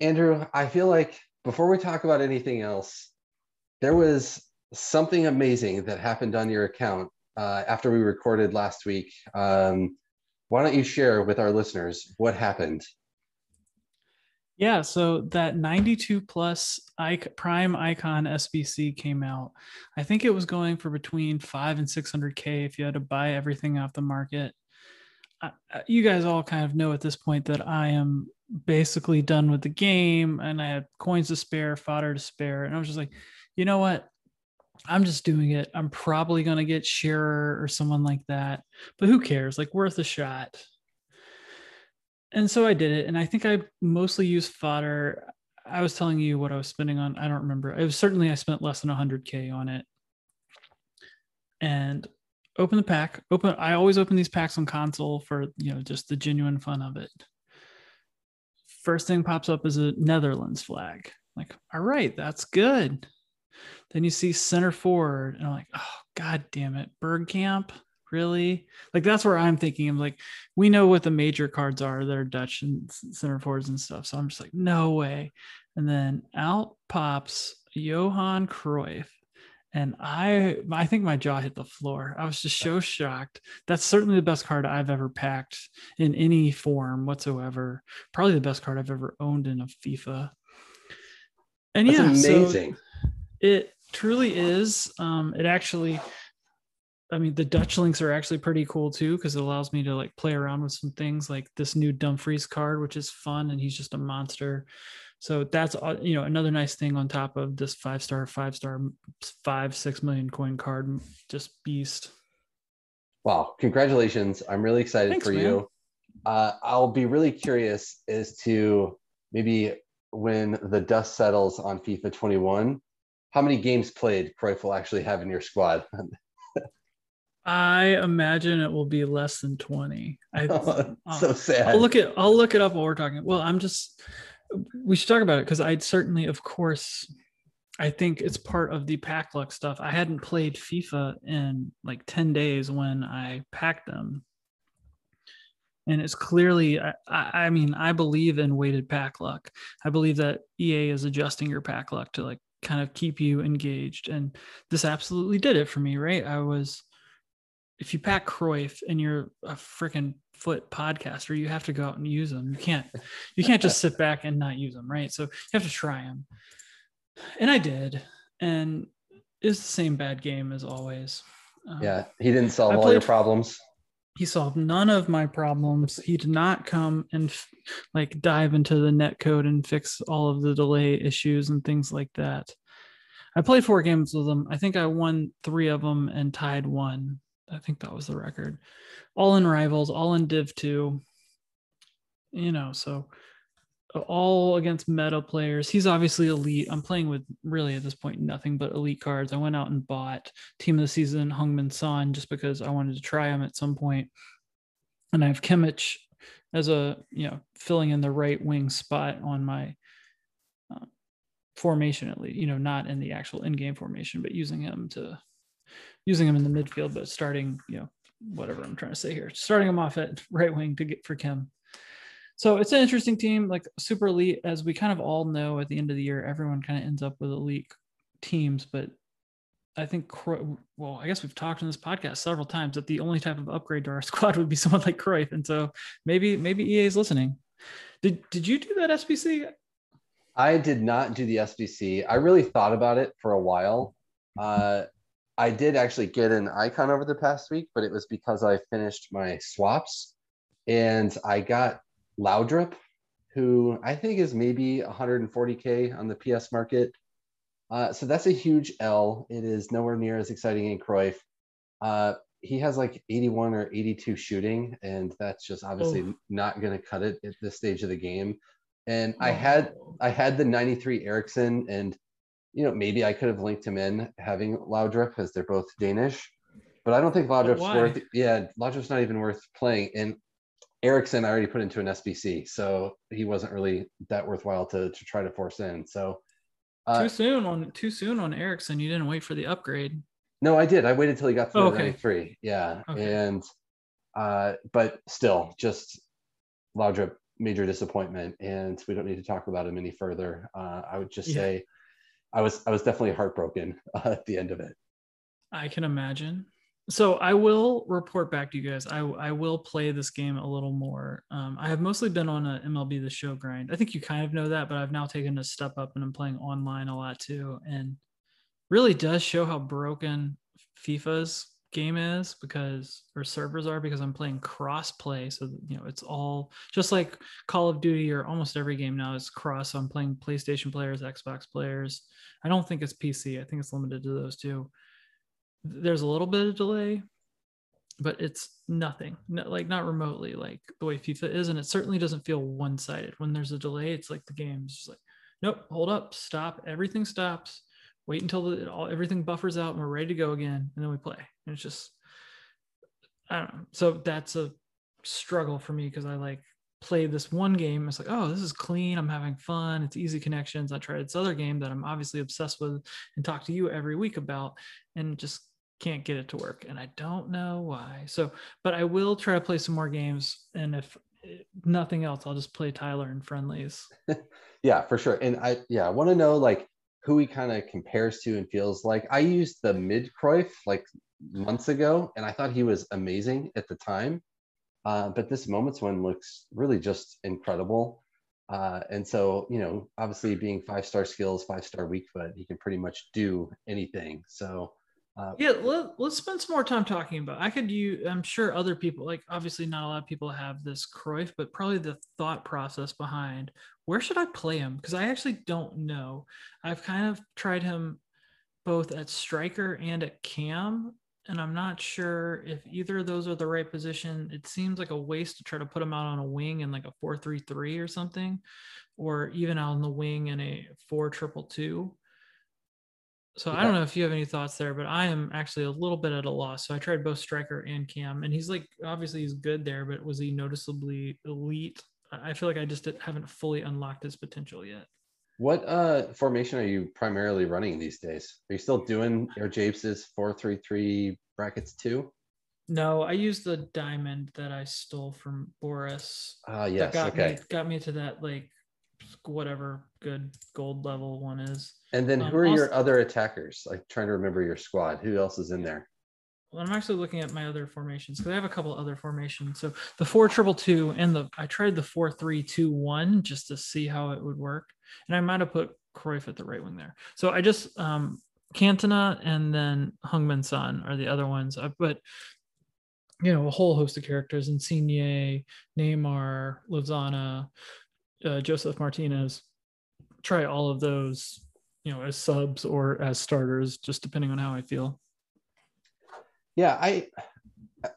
Andrew, I feel like before we talk about anything else, there was something amazing that happened on your account uh, after we recorded last week. Um, why don't you share with our listeners what happened? Yeah, so that 92 plus prime icon SBC came out. I think it was going for between five and 600k if you had to buy everything off the market. you guys all kind of know at this point that I am basically done with the game and I had coins to spare, fodder to spare. And I was just like, you know what? I'm just doing it. I'm probably going to get Shearer or someone like that, but who cares? Like, worth a shot and so I did it, and I think I mostly used fodder. I was telling you what I was spending on. I don't remember. It was certainly I spent less than 100k on it. And open the pack. Open. I always open these packs on console for you know just the genuine fun of it. First thing pops up is a Netherlands flag. Like, all right, that's good. Then you see center forward, and I'm like, oh god damn it, Bergkamp? Really? Like that's where i'm thinking i'm like we know what the major cards are that are dutch and center forwards and stuff. So i'm just like no way. And then out pops johan cruyff and i i think my jaw hit the floor. I was just so shocked. That's certainly the best card i've ever packed in any form whatsoever. Probably the best card i've ever owned in a fifa. And that's yeah amazing. so it truly is um it actually I mean, the Dutch links are actually pretty cool too because it allows me to like play around with some things like this new Dumfries card, which is fun, and he's just a monster. So that's uh, you know another nice thing on top of this five star, five star, five six million coin card, just beast. Wow! Congratulations! I'm really excited Thanks, for man. you. Uh, I'll be really curious as to maybe when the dust settles on FIFA 21, how many games played Cruyff will actually have in your squad. I imagine it will be less than 20. I, oh, so sad. I'll look at I'll look it up while we're talking. Well, I'm just we should talk about it because I'd certainly, of course, I think it's part of the pack luck stuff. I hadn't played FIFA in like 10 days when I packed them. And it's clearly, I, I mean, I believe in weighted pack luck. I believe that EA is adjusting your pack luck to like kind of keep you engaged. And this absolutely did it for me, right? I was if you pack Cruyff and you're a freaking FUT podcaster, you have to go out and use them. You can't you can't just sit back and not use them, right? So you have to try them. And I did, and it's the same bad game as always. Um, yeah, he didn't solve all your problems. He solved none of my problems. He did not come and like dive into the net code and fix all of the delay issues and things like that. I played four games with him. I think I won three of them and tied one. I think that was the record. All in rivals, all in Div 2. You know, so all against meta players. He's obviously elite. I'm playing with really at this point nothing but elite cards. I went out and bought team of the season Heung-min Son just because I wanted to try him at some point. And I have Kimmich as a you know filling in the right wing spot on my uh, formation at least. You know, not in the actual in-game formation, but using him to using him in the midfield, but starting, you know, whatever I'm trying to say here, starting him off at right wing to get for chem. So it's an interesting team, like super elite, as we kind of all know at the end of the year, everyone kind of ends up with elite teams. But I think, well, I guess we've talked in this podcast several times that the only type of upgrade to our squad would be someone like Cruyff. And so maybe, maybe EA is listening. Did, did you do that SBC? I did not do the SBC. I really thought about it for a while. Uh, I did actually get an icon over the past week, but it was because I finished my swaps and I got Laudrup, who I think is maybe 140K on the PS market. Uh, so that's a huge L. It is nowhere near as exciting in Cruyff. Uh, he has like 81 or 82 shooting, and that's just obviously oh. not going to cut it at this stage of the game. And oh. I had I had the 93 Eriksen, and you know, maybe I could have linked him in having Laudrup because they're both Danish, but I don't think Laudrup's worth. Yeah, Laudrup's not even worth playing. And Eriksen, I already put into an SBC, so he wasn't really that worthwhile to to try to force in. So uh, too soon on too soon on Eriksen. You didn't wait for the upgrade. No, I did. I waited till he got to oh, okay. 93. Yeah, okay. and uh, but still, just Laudrup major disappointment, and we don't need to talk about him any further. Uh, I would just yeah. say, I was I was definitely heartbroken uh, at the end of it. I can imagine. So I will report back to you guys. I I will play this game a little more. Um, I have mostly been on a MLB The Show grind. I think you kind of know that, but I've now taken a step up and I'm playing online a lot too, and really does show how broken FIFA's game is because or servers are because I'm playing cross play. So you know it's all just like Call of Duty or almost every game now is cross. So I'm playing PlayStation players, Xbox players. I don't think it's PC. I think it's limited to those two. There's a little bit of delay, but it's nothing. like not remotely like the way FIFA is, and it certainly doesn't feel one-sided. When there's a delay, it's like the game's just like, nope, hold up, stop, everything stops wait until the, all, everything buffers out and we're ready to go again and then we play. And it's just i don't know. So that's a struggle for me because i like play this one game. It's like oh this is clean. I'm having fun. It's easy connections. I tried this other game that i'm obviously obsessed with and talk to you every week about and just can't get it to work and i don't know why. So but i will try to play some more games and if nothing else i'll just play tyler and friendlies. Yeah for sure. And i yeah i want to know like who he kind of compares to and feels like. I used the mid Cruyff like months ago, and I thought he was amazing at the time. Uh, but this Moments one looks really just incredible. Uh, and so, you know, obviously being five star skills, five star weak foot, he can pretty much do anything. So uh, yeah, let, us spend some more time talking about. I could you, I'm sure other people, like obviously not a lot of people have this Cruyff, but probably the thought process behind where should I play him because I actually don't know. I've kind of tried him both at striker and at cam, and I'm not sure if either of those are the right position. It seems like a waste to try to put him out on a wing in like a four three three or something, or even out on the wing in a four triple two so yeah. I don't know if you have any thoughts there, but I am actually a little bit at a loss. So I tried both striker and cam, and he's like obviously he's good there, but was he noticeably elite? I feel like I just haven't fully unlocked his potential yet. What uh formation are you primarily running these days? Are you still doing your Japes's four three three brackets too? No, I used the diamond that I stole from Boris. Ah, uh, yes. That got okay. Me, got me to that like whatever good gold level one is. And then um, who are also, your other attackers? Like trying to remember your squad. Who else is in there? Well, I'm actually looking at my other formations because I have a couple other formations. So the four triple two and the I tried the four three two one just to see how it would work, and I might have put Cruyff at the right wing there. So I just um Cantona and then Heung-min Son are the other ones. I put you know a whole host of characters: Insigne, Neymar, Lozano, uh, Josef Martinez. Try all of those, you know, as subs or as starters, just depending on how I feel. Yeah, I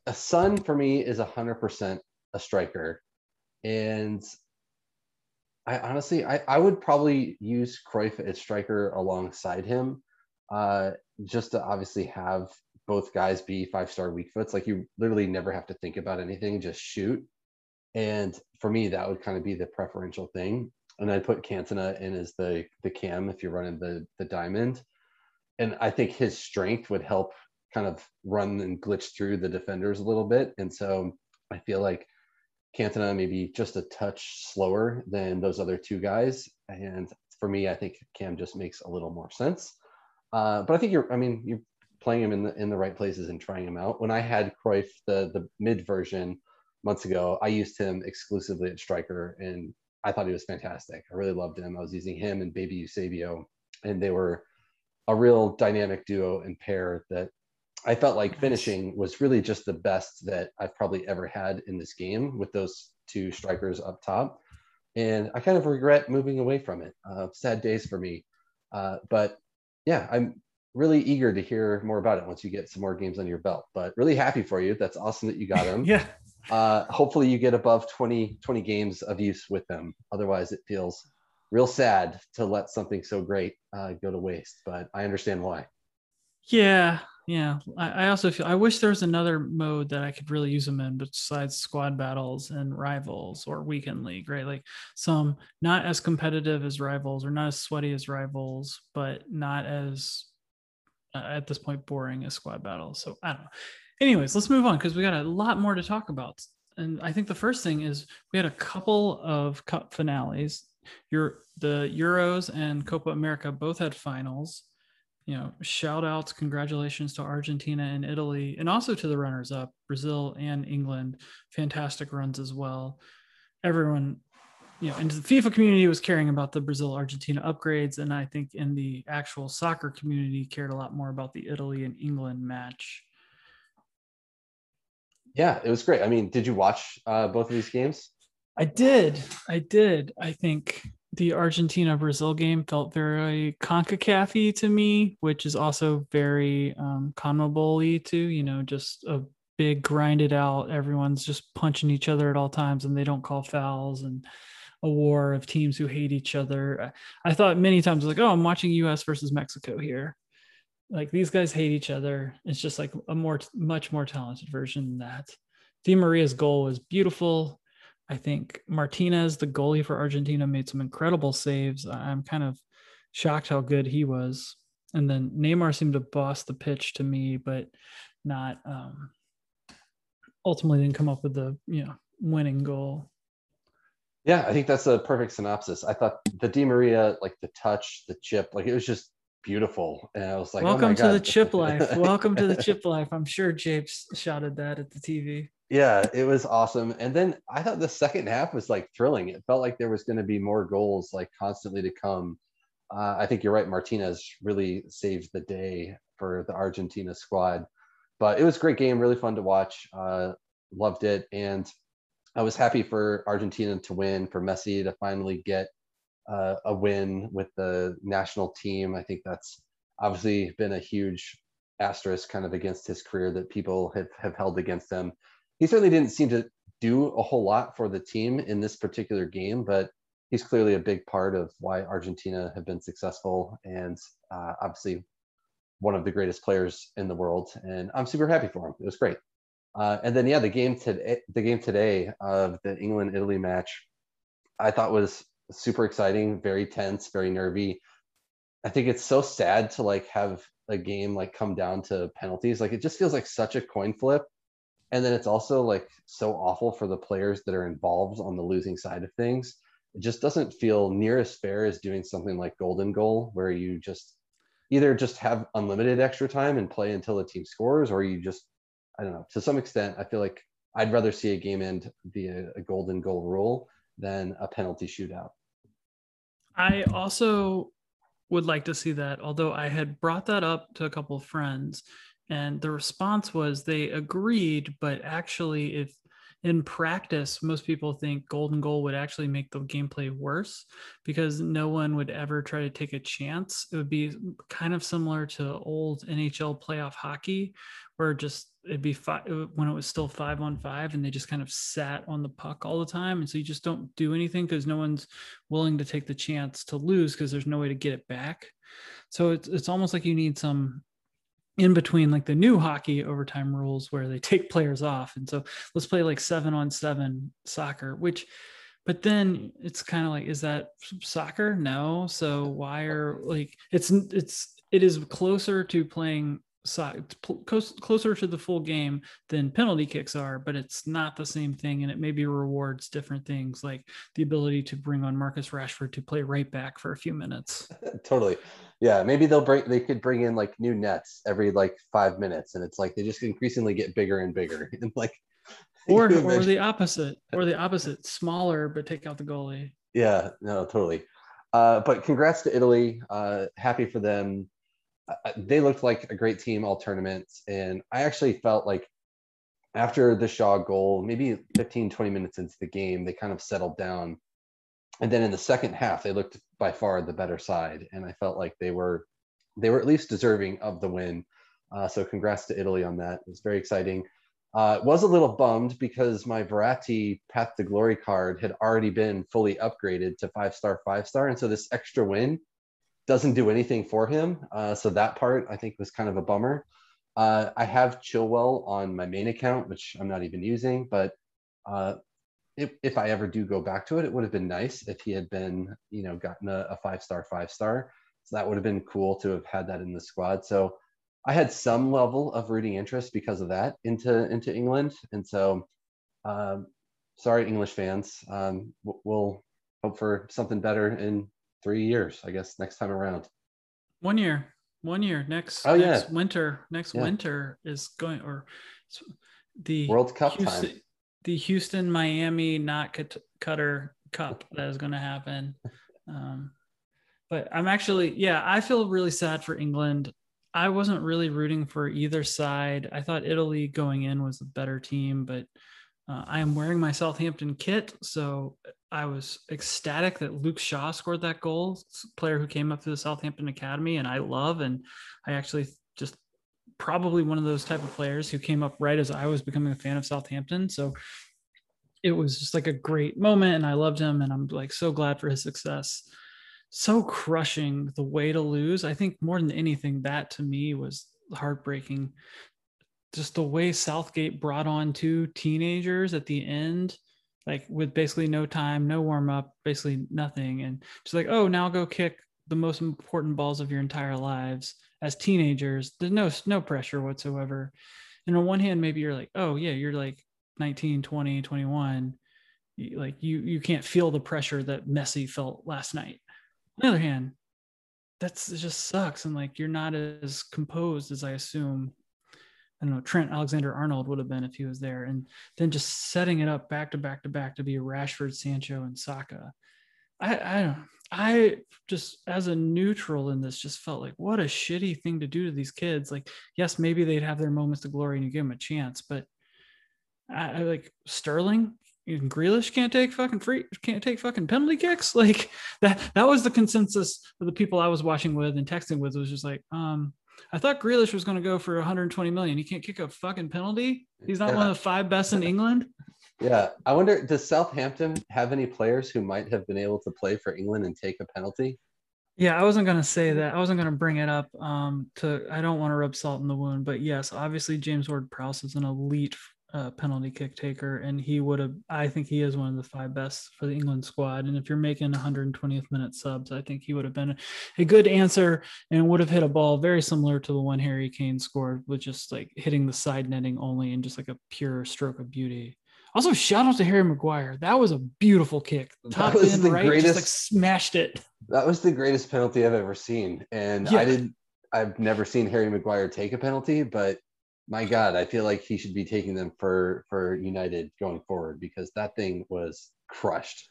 a Son for me is hundred percent a striker, and I honestly I, I would probably use Cruyff as striker alongside him, uh, just to obviously have both guys be five star weak foots. Like you literally never have to think about anything, just shoot. And for me, that would kind of be the preferential thing. And I'd put Cantona in as the the cam if you're running the the diamond. And I think his strength would help kind of run and glitch through the defenders a little bit. And so I feel like Cantona maybe just a touch slower than those other two guys. And for me, I think Cam just makes a little more sense. Uh, but I think you're, I mean, you're playing him in the in the right places and trying him out. When I had Cruyff, the the mid version, months ago, I used him exclusively at striker, and I thought he was fantastic. I really loved him. I was using him and Baby Eusebio, and they were a real dynamic duo and pair that I felt like finishing was really just the best that I've probably ever had in this game with those two strikers up top. And I kind of regret moving away from it. Uh, sad days for me. Uh, but yeah, I'm really eager to hear more about it once you get some more games on your belt. But really happy for you. That's awesome that you got him. yeah uh, hopefully you get above 20, 20 games of use with them. Otherwise, it feels real sad to let something so great uh, go to waste. But I understand why. Yeah, yeah. I, I, also feel I wish there was another mode that I could really use them in besides squad battles and rivals or weekend league, right? Like some not as competitive as rivals or not as sweaty as rivals, but not as uh, at this point boring as squad battles. So I don't know anyways let's move on because we got a lot more to talk about and I think the first thing is we had a couple of cup finales. Your the Euros and Copa America both had finals. You know, shout outs, congratulations to Argentina and Italy, and also to the runners up, Brazil and England. Fantastic runs as well. Everyone, you know, and the FIFA community was caring about the Brazil Argentina upgrades. And I think in the actual soccer community cared a lot more about the Italy and England match. Yeah, it was great. I mean, did you watch uh, both of these games? I did. I did. I think the Argentina Brazil game felt very CONCACAF to me, which is also very um, CONMEBOL too. You know, just a big grinded out. Everyone's just punching each other at all times, and they don't call fouls and a war of teams who hate each other. I thought many times like, oh, I'm watching U.S. versus Mexico here. Like these guys hate each other. It's just like a more, much more talented version than that. Di Maria's goal was beautiful. I think Martinez, the goalie for Argentina, made some incredible saves. I'm kind of shocked how good he was. And then Neymar seemed to boss the pitch to me, but not um, ultimately didn't come up with the you know winning goal. Yeah, I think that's a perfect synopsis. I thought the Di Maria, like the touch, the chip, like it was just beautiful. And I was like, oh Welcome oh to God. the chip life. Welcome to the chip life. I'm sure Japes shouted that at the TV. Yeah, it was awesome. And then I thought the second half was like thrilling. It felt like there was going to be more goals like constantly to come. Uh, I think you're right. Martinez really saved the day for the Argentina squad. But it was a great game, really fun to watch. Uh, loved it. And I was happy for Argentina to win, for Messi to finally get uh, a win with the national team. I think that's obviously been a huge asterisk kind of against his career that people have, have held against him. He certainly didn't seem to do a whole lot for the team in this particular game, but he's clearly a big part of why Argentina have been successful and uh, obviously one of the greatest players in the world. And I'm super happy for him. It was great. Uh, and then yeah, the game today, the game today of the England Italy match, I thought was super exciting, very tense, very nervy. I think it's so sad to like have a game like come down to penalties. Like it just feels like such a coin flip. And then it's also like so awful for the players that are involved on the losing side of things. It just doesn't feel near as fair as doing something like golden goal where you just either just have unlimited extra time and play until the team scores or you just I don't know. To some extent, I feel like I'd rather see a game end via a golden goal rule than a penalty shootout. I also would like to see that, although I had brought that up to a couple of friends, and the response was they agreed, but actually, if in practice, most people think golden goal would actually make the gameplay worse because no one would ever try to take a chance. It would be kind of similar to old NHL playoff hockey, where just it'd be five uh, when it was still five on five and they just kind of sat on the puck all the time. And so you just don't do anything because no one's willing to take the chance to lose because there's no way to get it back. So it's, it's almost like you need some in between like the new hockey overtime rules where they take players off and so let's play like seven on seven soccer which but then it's kind of like is that soccer no so why are like it's it's it is closer to playing so closer to the full game than penalty kicks are, but it's not the same thing. And it maybe rewards different things like the ability to bring on Marcus Rashford to play right back for a few minutes. totally. Yeah. Maybe they'll bring, they could bring in like new nets every like five minutes. And it's like they just increasingly get bigger and bigger. And like, or, or the opposite, or the opposite, smaller, but take out the goalie. Yeah. No, totally. Uh, but congrats to Italy. Uh, happy for them they looked like a great team all tournaments. And I actually felt like after the Shaw goal, maybe 15, 20 minutes into the game, they kind of settled down. And then in the second half, they looked by far the better side. And I felt like they were they were at least deserving of the win. Uh, so congrats to Italy on that. It was very exciting. Uh, was a little bummed because my Verratti Path to Glory card had already been fully upgraded to five star, five star. And so this extra win doesn't do anything for him. Uh, so that part I think was kind of a bummer. Uh, I have Chilwell on my main account, which I'm not even using, but uh, if, if I ever do go back to it, it would have been nice if he had been, you know, gotten a, a five star, five star. So that would have been cool to have had that in the squad. So I had some level of rooting interest because of that into into England, and so Um, sorry, English fans. Um, we'll hope for something better in three years, I guess, next time around. One year, one year. Next, oh, next yeah. winter, next Yeah. winter is going, or the World Cup Houston, time. the Houston Miami not cut, Qatar cup that is going to happen. Um, but I'm actually, yeah, I feel really sad for England. I wasn't really rooting for either side. I thought Italy going in was a better team, but uh, I am wearing my Southampton kit, so I was ecstatic that Luke Shaw scored that goal. Player who came up through the Southampton Academy, and I love, and I actually just probably one of those type of players who came up right as I was becoming a fan of Southampton. So it was just like a great moment, and I loved him, and I'm like so glad for his success. So crushing the way to lose. I think more than anything, that to me was heartbreaking just the way Southgate brought on two teenagers at the end, like with basically no time, no warm up, basically nothing. And just like, oh, now go kick the most important balls of your entire lives as teenagers. There's no no pressure whatsoever. And on one hand, maybe you're like, oh yeah, you're like 19, 20, 21. Like you you can't feel the pressure that Messi felt last night. On the other hand, that's it just sucks. And like you're not as composed as I assume I don't know, Trent Alexander Arnold would have been if he was there. And then just setting it up back to back to back to be Rashford, Sancho, and Saka. I, I don't I just as a neutral in this just felt like what a shitty thing to do to these kids. Like, yes, maybe they'd have their moments of glory and you give them a chance, but I, I like Sterling and Grealish can't take fucking free can't take fucking penalty kicks. Like that that was the consensus of the people I was watching with and texting with was just like, um, I thought Grealish was going to go for 120 million. He can't kick a fucking penalty. He's not Yeah. one of the five best in England. Yeah, I wonder does Southampton have any players who might have been able to play for England and take a penalty? Yeah, I wasn't going to say that. I wasn't going to bring it up. Um, to I don't want to rub salt in the wound, but yes, obviously James Ward-Prowse is an elite uh, penalty kick taker, and he would have. I think he is one of the five best for the England squad. And if you're making 120th minute subs, I think he would have been a good answer and would have hit a ball very similar to the one Harry Kane scored, with just like hitting the side netting only and just like a pure stroke of beauty. Also, shout out to Harry Maguire. That was a beautiful kick. That Top was in the right, just like greatest- smashed it. That was the greatest penalty I've ever seen. And Yeah. I didn't I've never seen Harry Maguire take a penalty, but my God, I feel like he should be taking them for for United going forward because that thing was crushed.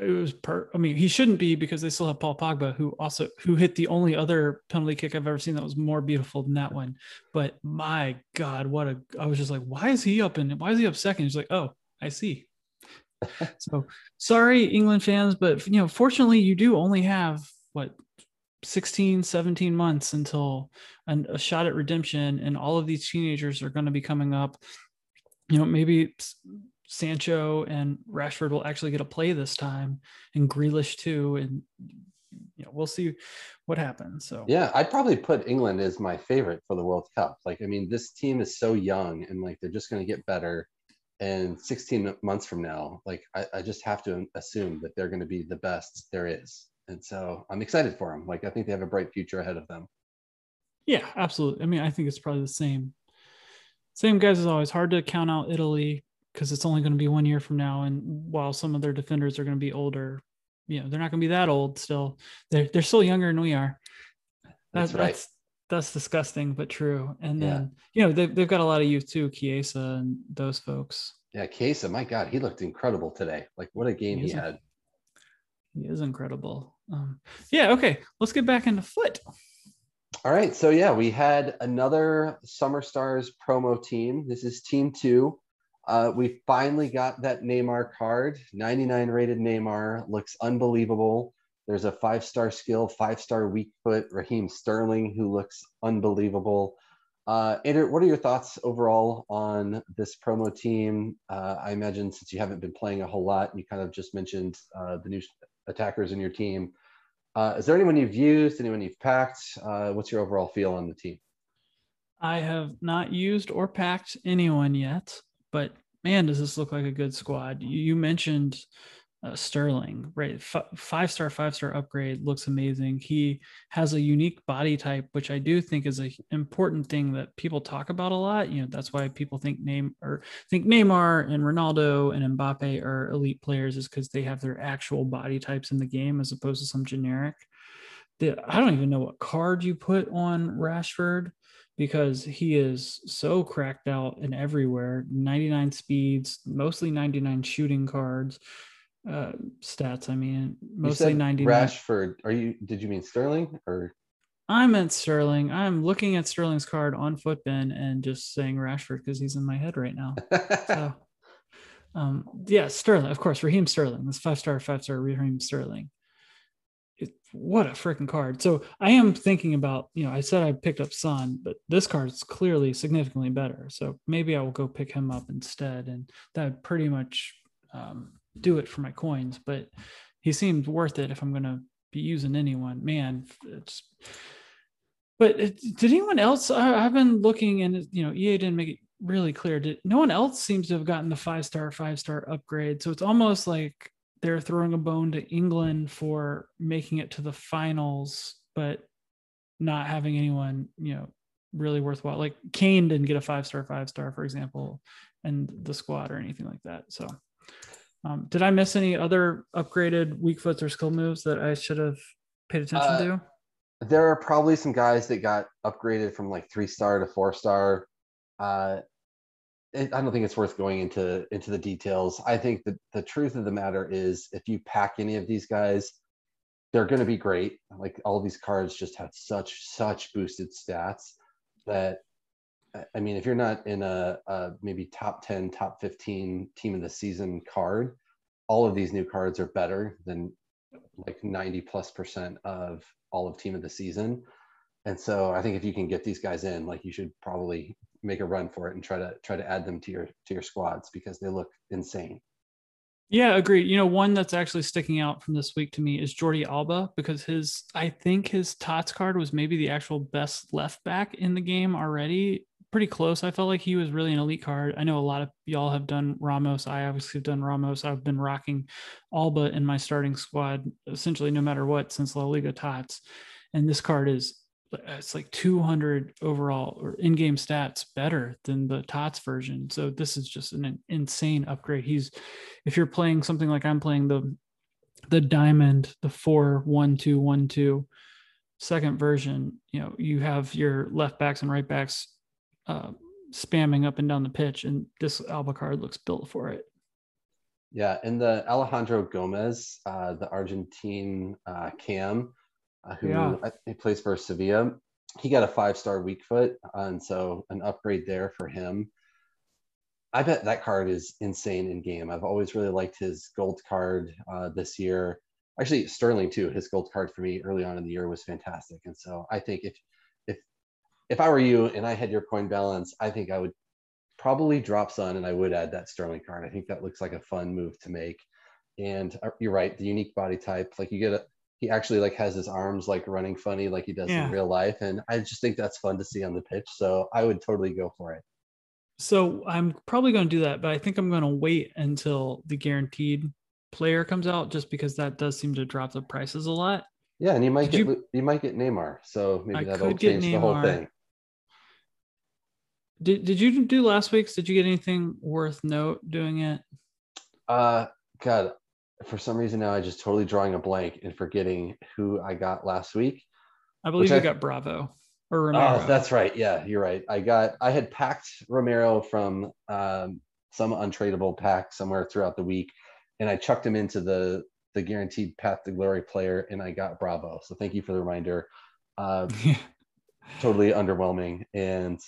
it was per I mean, he shouldn't be because they still have Paul Pogba who also who hit the only other penalty kick I've ever seen that was more beautiful than that one. But my God, what a I was just like, why is he up in why is he up second? He's like, oh, I see. so sorry, England fans, but you know, fortunately you do only have what 16, 17 months until an, a shot at redemption, and all of these teenagers are going to be coming up. You know, maybe Sancho and Rashford will actually get a play this time, and Grealish too, and you know we'll see what happens. So Yeah, I'd probably put England as my favorite for the World Cup. Like, I mean, this team is so young and like they're just going to get better. And 16 months from now, like, I, I just have to assume that they're going to be the best there is. And so I'm excited for them. Like, I think they have a bright future ahead of them. yeah, absolutely. I mean, I think it's probably the same same guys as always. Hard to count out Italy because it's only going to be one year from now, and while some of their defenders are going to be older, you know, they're not going to be that old still. They're they're still younger than we are. That's right. That's that's disgusting, but true. And Yeah. then you know they've they've got a lot of youth too, Chiesa and those folks. Yeah, Chiesa, my God, he looked incredible today. Like, what a game He he had. He is incredible. Um, yeah. Okay. Let's get back into FUT. All right. So, yeah, we had another Summer Stars promo team. This is team two. Uh, we finally got that Neymar card. 99 rated Neymar looks unbelievable. There's a five star skill, five star weak foot, Raheem Sterling, who looks unbelievable. Uh, Andrew, what are your thoughts overall on this promo team? Uh, I imagine since you haven't been playing a whole lot, you kind of just mentioned uh, the new attackers in your team. Uh, is there anyone you've used, anyone you've packed? Uh, what's your overall feel on the team? I have not used or packed anyone yet, but man, does this look like a good squad. You, you mentioned uh, Sterling, right? F- five star, five star upgrade looks amazing. He has a unique body type, which I do think is an important thing that people talk about a lot. You know, that's why people think name or think Neymar and Ronaldo and Mbappe are elite players, is because they have their actual body types in the game as opposed to some generic. The, I don't even know what card you put on Rashford because he is so cracked out and everywhere 99 speeds mostly 99 shooting cards uh, stats. I mean, mostly 90. Rashford. Are you? Did you mean Sterling or? I meant Sterling. I'm looking at Sterling's card on Futbin and just saying Rashford because he's in my head right now. so, um, yeah, Sterling, of course, Raheem Sterling. This five star, five star Raheem Sterling. It, what a freaking card. So I am thinking about, you know, I said I picked up Son, but this card is clearly significantly better. So maybe I will go pick him up instead. And that pretty much um, do it for my coins, but he seemed worth it if I'm going to be using anyone. Man, it's. But it, did anyone else? I, have been looking, and you know, EA didn't make it really clear. Did no one else seems to have gotten the five star, five star upgrade? So it's almost like they're throwing a bone to England for making it to the finals, but not having anyone, you know, really worthwhile. Like Kane didn't get a five star, five star, for example, and the squad or anything like that. So um, did I miss any other upgraded weak foots or skill moves that I should have paid attention uh, to? There are probably some guys that got upgraded from like three star to four star. Uh, it, I don't think it's worth going into into the details. I think that the truth of the matter is, if you pack any of these guys, they're going to be great. Like all these cards just have such such boosted stats that I mean, if you're not in a, a, maybe top 10, top 15 team of the season card, all of these new cards are better than like 90 plus percent of all of team of the season. And so I think if you can get these guys in, like you should probably make a run for it and try to try to add them to your to your squads because they look insane. Yeah, agree. You know, one that's actually sticking out from this week to me is Jordi Alba because his I think his Tots card was maybe the actual best left back in the game already pretty close. I felt like he was really an elite card. I know a lot of y'all have done Ramos. I obviously have done Ramos. I've been rocking Alba in my starting squad essentially no matter what since La Liga Tots. And this card is it's like 200 overall or in-game stats better than the tots version so this is just an insane upgrade he's if you're playing something like i'm playing the the diamond the four one two one two second version you know you have your left backs and right backs uh, spamming up and down the pitch, and this Alba card looks built for it. Yeah, and the Alejandro Gomez, uh, the Argentine uh, cam, uh, who yeah. he plays for Sevilla, he got a five-star weak foot, and so an upgrade there for him. I bet that card is insane in game. I've always really liked his gold card uh, this year. Actually, Sterling too. His gold card for me early on in the year was fantastic, and so I think if if I were you and I had your coin balance, I think I would probably drop Son and I would add that Sterling card. I think that looks like a fun move to make. And uh, you're right, the unique body type, like you get a, he actually like has his arms like running funny like he does yeah. in real life. And I just think that's fun to see on the pitch. So I would totally go for it. So I'm probably going to do that, but I think I'm going to wait until the guaranteed player comes out just because that does seem to drop the prices a lot. Yeah, and you might Did get you, you might get Neymar, so maybe I that'll change the whole thing. Did Did you do last week's? Did you get anything worth note doing it? Uh, God, for some reason now I just totally drawing a blank and forgetting who I got last week. I believe you I, got Bravo or Romero. Oh, that's right. Yeah, you're right. I got I had packed Romero from um, some untradeable pack somewhere throughout the week, and I chucked him into the the guaranteed path to glory player, and I got Bravo. So thank you for the reminder. Uh, totally underwhelming, and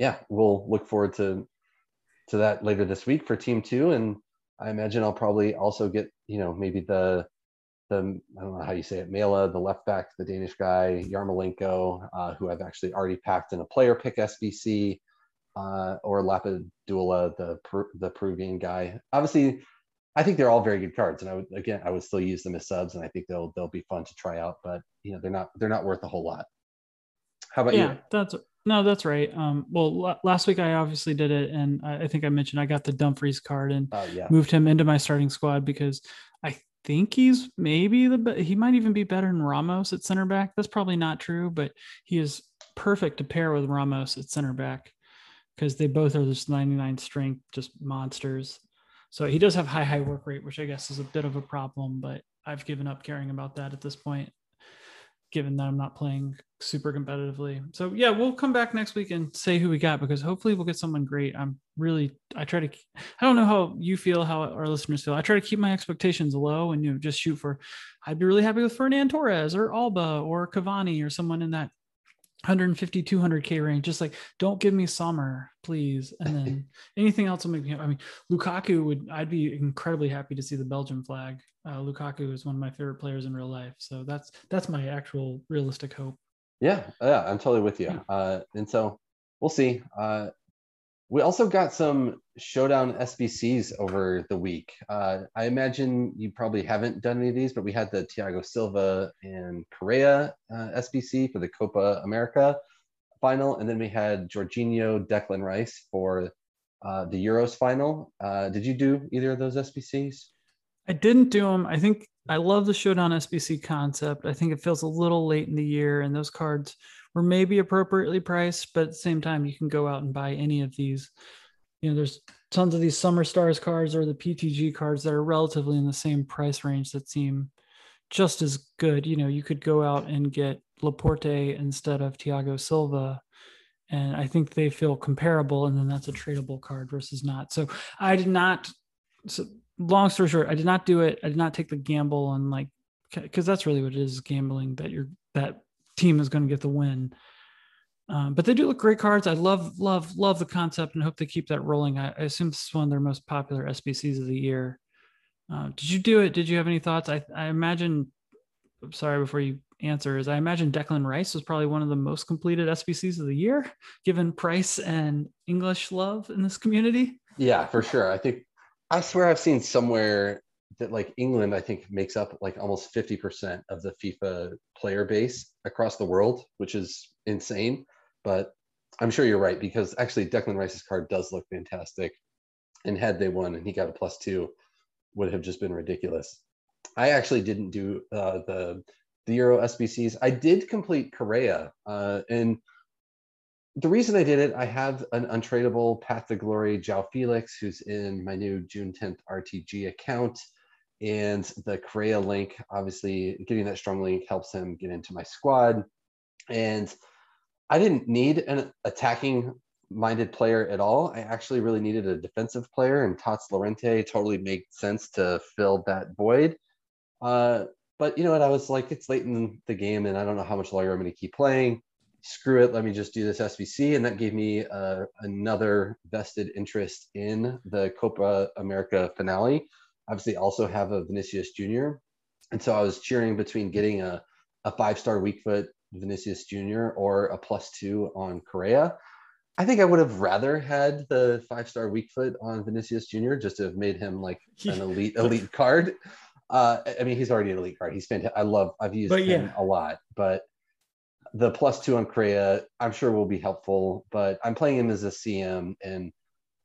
yeah, we'll look forward to to that later this week for Team Two, and I imagine I'll probably also get you know maybe the the I don't know how you say it, Mela, the left back, the Danish guy, Yarmolenko, uh, who I've actually already packed in a player pick SBC, uh, or Lapadula, the the Peruvian guy. Obviously, I think they're all very good cards, and I would again I would still use them as subs, and I think they'll they'll be fun to try out. But you know they're not they're not worth a whole lot. How about yeah, you? That's No, that's right. Um, well, l- last week I obviously did it, and I, I think I mentioned I got the Dumfries card and Oh yeah. moved him into my starting squad because I think he's maybe the be- he might even be better than Ramos at center back. That's probably not true, but he is perfect to pair with Ramos at center back because they both are just 99 strength, just monsters. So he does have high high work rate, which I guess is a bit of a problem, but I've given up caring about that at this point given that I'm not playing super competitively. So yeah, we'll come back next week and say who we got because hopefully we'll get someone great. I'm really I try to I don't know how you feel, how our listeners feel. I try to keep my expectations low and you know just shoot for I'd be really happy with Fernando Torres or Alba or Cavani or someone in that 150 200k range just like don't give me summer please. And then anything else will make me i mean lukaku would i'd be incredibly happy to see the belgian flag. Uh, lukaku is one of my favorite players in real life. So that's that's my actual realistic hope. Yeah, yeah, I'm totally with you. Uh, and so we'll see. Uh, we also got some showdown SBCs over the week. Uh, I imagine you probably haven't done any of these, but we had the Thiago Silva and Correa uh, SBC for the Copa America final, and then we had Jorginho, Declan Rice for uh, the Euros final. Uh, did you do either of those SBCs? I didn't do them. I think I love the Showdown SBC concept. I think it feels a little late in the year, and those cards were maybe appropriately priced, but at the same time, you can go out and buy any of these. You know, there's tons of these Summer Stars cards or the PTG cards that are relatively in the same price range that seem just as good. You know, you could go out and get Laporte instead of Thiago Silva. And I think they feel comparable, and then that's a tradable card versus not. So I did not. So long story short, I did not do it. I did not take the gamble on like because that's really what it is gambling that you're that team is going to get the win. Um, but they do look great cards. I love, love, love the concept and hope they keep that rolling. I, I assume this is one of their most popular SBCs of the year. Uh, did you do it? Did you have any thoughts? I, I imagine. I'm sorry before you answer. Is I imagine Declan Rice was probably one of the most completed SBCs of the year, given price and English love in this community. Yeah, for sure. I think I swear I've seen somewhere that like England, I think makes up like almost 50% of the FIFA player base across the world, which is insane. But I'm sure you're right because actually Declan Rice's card does look fantastic. And had they won and he got a plus two, would have just been ridiculous. I actually didn't do uh, the the Euro SBCs. I did complete Correa, uh, and the reason I did it, I have an untradeable Path to Glory João Felix, who's in my new June 10th RTG account. And the Correa link, obviously, getting that strong link helps him get into my squad. And I didn't need an attacking minded player at all. I actually really needed a defensive player, and Tots Llorente totally made sense to fill that void. Uh, but you know what? I was like, it's late in the game, and I don't know how much longer I'm going to keep playing screw it, let me just do this SBC. And that gave me uh, another vested interest in the Copa America finale. Obviously, also have a Vinicius Jr. And so I was cheering between getting a, a five star weak foot Vinicius Jr. or a plus two on Correa. I think I would have rather had the five star weak foot on Vinicius Jr. just to have made him like an elite elite card. Uh, I mean, he's already an elite card. He's fantastic. I love. I've used But him yeah. a lot, but the plus two on Correa, I'm sure will be helpful. But I'm playing him as a CM, and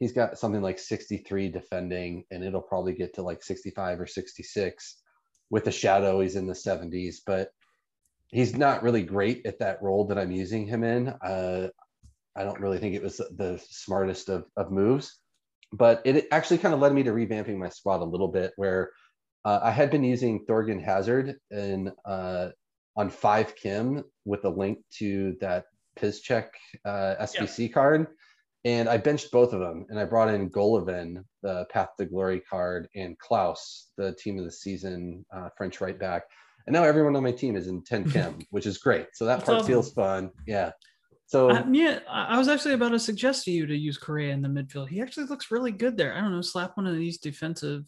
he's got something like 63 defending, and it'll probably get to like 65 or 66. With the shadow, he's in the 70s, but he's not really great at that role that I'm using him in. Uh, I don't really think it was the smartest of, of moves, but it actually kind of led me to revamping my squad a little bit where uh, I had been using Thorgan Hazard in uh, on five chem with a link to that Piszczek uh, SBC card. And I benched both of them and I brought in Golovin, the Path to Glory card, and Clauss, the team of the season uh, French right back. And now everyone on my team is in 10 chem, which is great. So that That's part awesome. feels fun. Yeah. So Um, yeah, I I was actually about to suggest to you to use Correa in the midfield. He actually looks really good there. I don't know, slap one of these defensive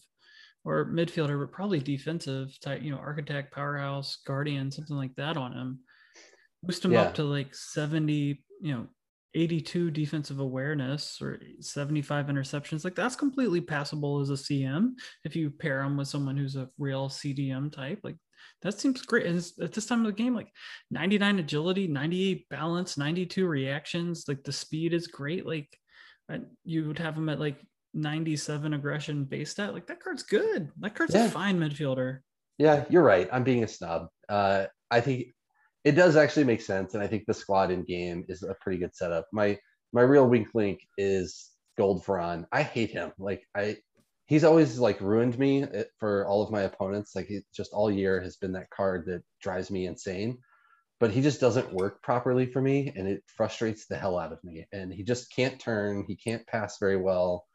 or midfielder, but probably defensive type, you know, architect, powerhouse, guardian, something like that on him. Boost him Yeah. up to like 70, you know, 82 defensive awareness or 75 interceptions. Like that's completely passable as a CM if you pair him with someone who's a real CDM type. Like that seems great. And at this time of the game, like 99 agility, 98 balance, 92 reactions, like the speed is great. Like you would have him at like 97 aggression base stat. Like that card's good. That card's yeah. a fine midfielder. Yeah, you're right. I'm being a snob. Uh, I think it does actually make sense, and I think the squad in game is a pretty good setup. My my real weak link is Gold Ferran. I hate him. Like I, he's always like ruined me eh, for all of my opponents. Like he just all year has been that card that drives me insane. But he just doesn't work properly for me, and it frustrates the hell out of me. And he just can't turn. He can't pass very well,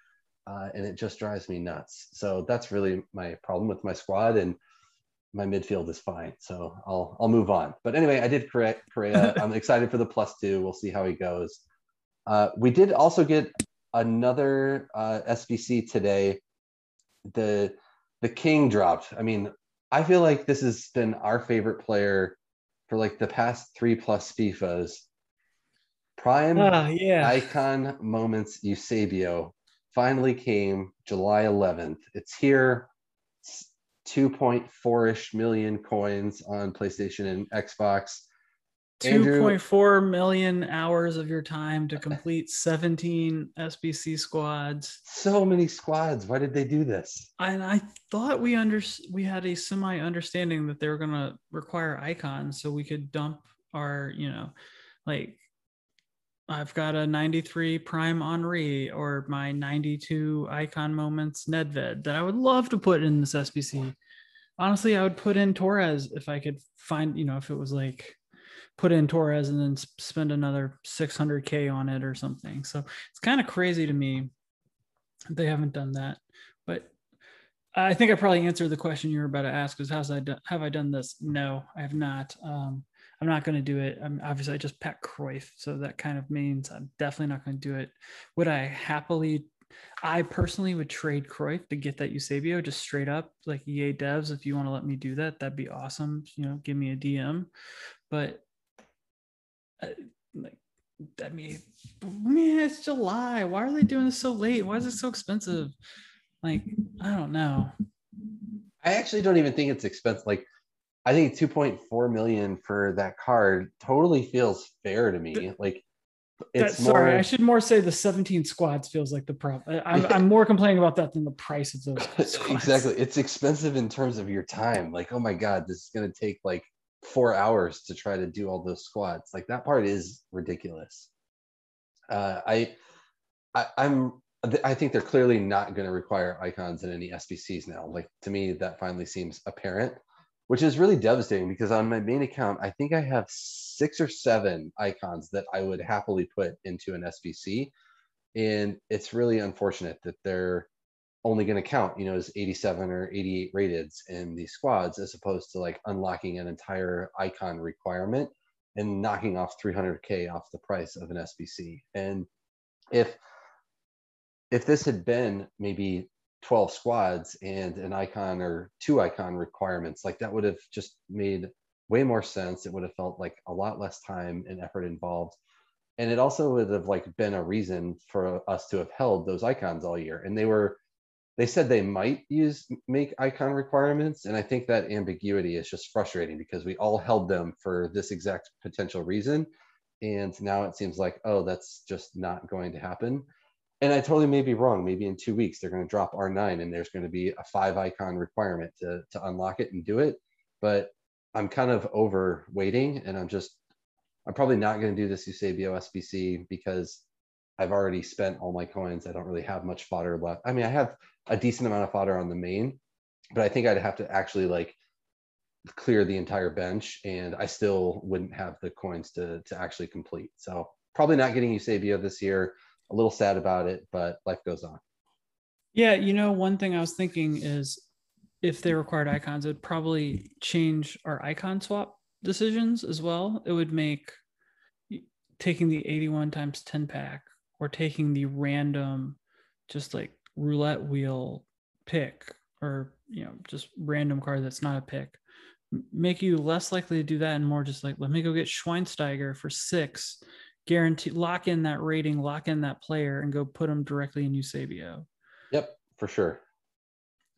uh, and it just drives me nuts. So that's really my problem with my squad. And my midfield is fine. So I'll I'll move on. But anyway, I did correct Correa. I'm excited for the plus two. We'll see how he goes. Uh, we did also get another uh, SBC today. The the King dropped. I mean, I feel like this has been our favorite player for like the past three plus FIFAs. Prime uh, yeah. icon moments Eusebio finally came July 11th. It's here. 2.4ish million coins on PlayStation and Xbox. 2.4 million hours of your time to complete 17 SBC squads. So many squads. Why did they do this? And I thought we under we had a semi understanding that they were going to require icons so we could dump our, you know, like I've got a 93 prime Henry or my 92 icon moments Nedved that I would love to put in this SBC. Honestly, I would put in Torres if I could find, you know, if it was like put in Torres and then spend another 600k on it or something. So it's kind of crazy to me. They haven't done that, but I think I probably answered the question you were about to ask. Is how's I done, have I done this? No, I have not. Um, I'm not going to do it. I'm obviously I just pet Cruyff, so that kind of means I'm definitely not going to do it. Would I happily? I personally would trade Cruyff to get that Eusebio just straight up, like EA devs. If you want to let me do that, that'd be awesome. You know, give me a DM. But uh, like, I mean, man, it's July. Why are they doing this so late? Why is it so expensive? Like, I don't know. I actually don't even think it's expensive. Like I think 2.4 million for that card totally feels fair to me. Like it's that, sorry, I should more say the 17 squads feels like the problem. I'm, I'm more complaining about that than the price of those. Squads. exactly. It's expensive in terms of your time. Like, oh my God, this is going to take like four hours to try to do all those squads. Like that part is ridiculous. Uh, I, I, I'm, I think they're clearly not going to require icons in any SBCs now. Like to me, that finally seems apparent which is really devastating because on my main account, I think I have six or seven icons that I would happily put into an SBC. And it's really unfortunate that they're only going to count, you know, as 87 or 88 rated in these squads, as opposed to like unlocking an entire icon requirement and knocking off 300K off the price of an SBC. And if if this had been maybe 12 squads and an icon or two icon requirements like that would have just made way more sense. It would have felt like a lot less time and effort involved. And it also would have like been a reason for us to have held those icons all year. And they were they said they might use make icon requirements. And i think that ambiguity is just frustrating because we all held them for this exact potential reason. And now it seems like oh that's just not going to happen and I totally may be wrong. Maybe in two weeks they're going to drop R9 and there's going to be a five icon requirement to, to unlock it and do it. But I'm kind of over waiting and I'm just, I'm probably not going to do this Eusebio SBC because I've already spent all my coins. I don't really have much fodder left. I mean, I have a decent amount of fodder on the main, but I think I'd have to actually like clear the entire bench and I still wouldn't have the coins to, to actually complete. So probably not getting Eusebio this year a little sad about it, but life goes on. Yeah, you know, one thing I was thinking is if they required icons, it would probably change our icon swap decisions as well. It would make taking the 81 times 10 pack or taking the random just like roulette wheel pick or you know just random card that's not a pick make you less likely to do that and more just like let me go get Schweinsteiger for six guarantee lock in that rating, lock in that player, and go put them directly in Eusebio. Yep, for sure.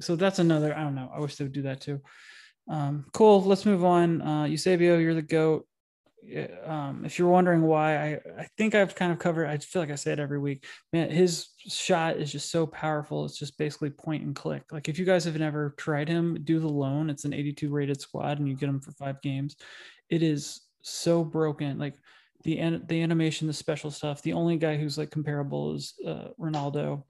So that's another. I don't know. I wish they would do that too. Um, cool. Let's move on. Uh, Eusebio, you're the goat. Um, if you're wondering why, I, I think I've kind of covered. I feel like I say it every week. Man, his shot is just so powerful. It's just basically point and click. Like if you guys have never tried him, do the loan. It's an 82 rated squad, and you get him for five games. It is so broken. Like the the animation, the special stuff. The only guy who's like comparable is uh, Ronaldo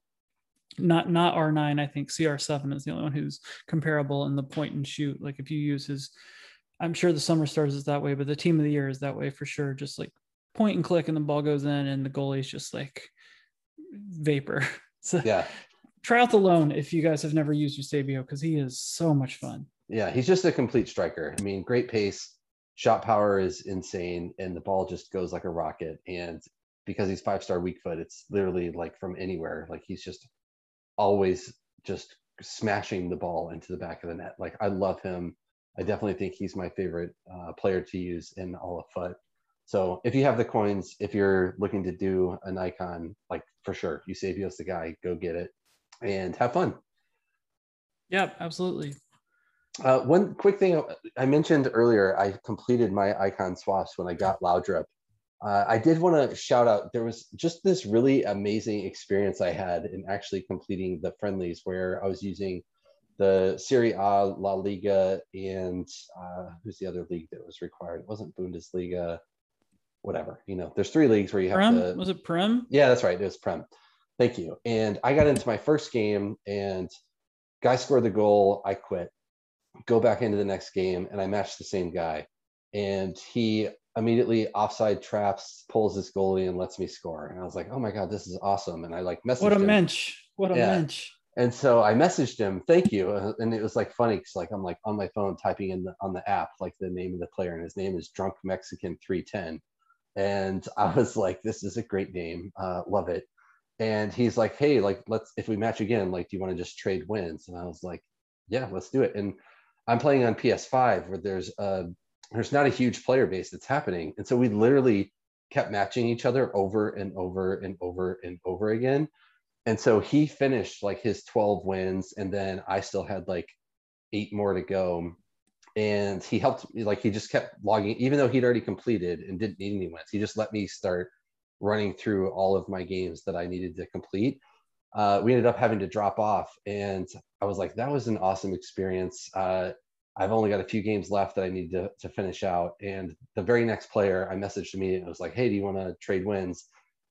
not not R9. I think CR7 is the only one who's comparable in the point and shoot. Like if you use his, I'm sure the Summer Stars is that way, but the Team of the Year is that way for sure. Just like point and click, and the ball goes in, and the goalie's just like vapor. So yeah, try out the loan if you guys have never used Eusebio because he is so much fun. Yeah, he's just a complete striker. I mean, great pace, shot power is insane, and the ball just goes like a rocket. And because he's five star weak FUT, it's literally like from anywhere. Like he's just always just smashing the ball into the back of the net. Like I love him. I definitely think he's my favorite uh, player to use in all of foot So if you have the coins, if you're looking to do an icon, like for sure, you Eusebio's the guy. Go get it and have fun. Yep, absolutely. Uh, one quick thing I mentioned earlier, I completed my icon swaps when I got Laudrup uh, I did want to shout out. There was just this really amazing experience I had in actually completing the friendlies, where I was using the Serie A, La Liga, and uh, who's the other league that was required? It wasn't Bundesliga, whatever. You know, there's three leagues where you have Prem? to. Was it Prem? Yeah, that's right. It was Prem. Thank you. And I got into my first game, and guy scored the goal. I quit. Go back into the next game, and I matched the same guy, and he immediately offside traps, pulls his goalie, and lets me score. And I was like, oh my god, this is awesome. And I like messaged what a him. mensch, what a yeah. mensch. And so I messaged him, thank you. Uh, and it was like funny because like I'm like on my phone typing in the on the app like the name of the player, and his name is Drunk Mexican 310. And I was like, this is a great name, uh, love it. And he's like, hey, like let's if we match again, like do you want to just trade wins? And I was like, yeah, let's do it. And I'm playing on PS5 where there's a there's not a huge player base that's happening. And so we literally kept matching each other over and over and over and over again. And so he finished like his 12 wins, and then I still had like eight more to go. And he helped me, like he just kept logging, even though he'd already completed and didn't need any wins. He just let me start running through all of my games that I needed to complete. Uh, we ended up having to drop off, and I was like, that was an awesome experience. Uh, I've only got a few games left that I need to, to finish out. And the very next player I messaged to me and it was like, hey, do you want to trade wins?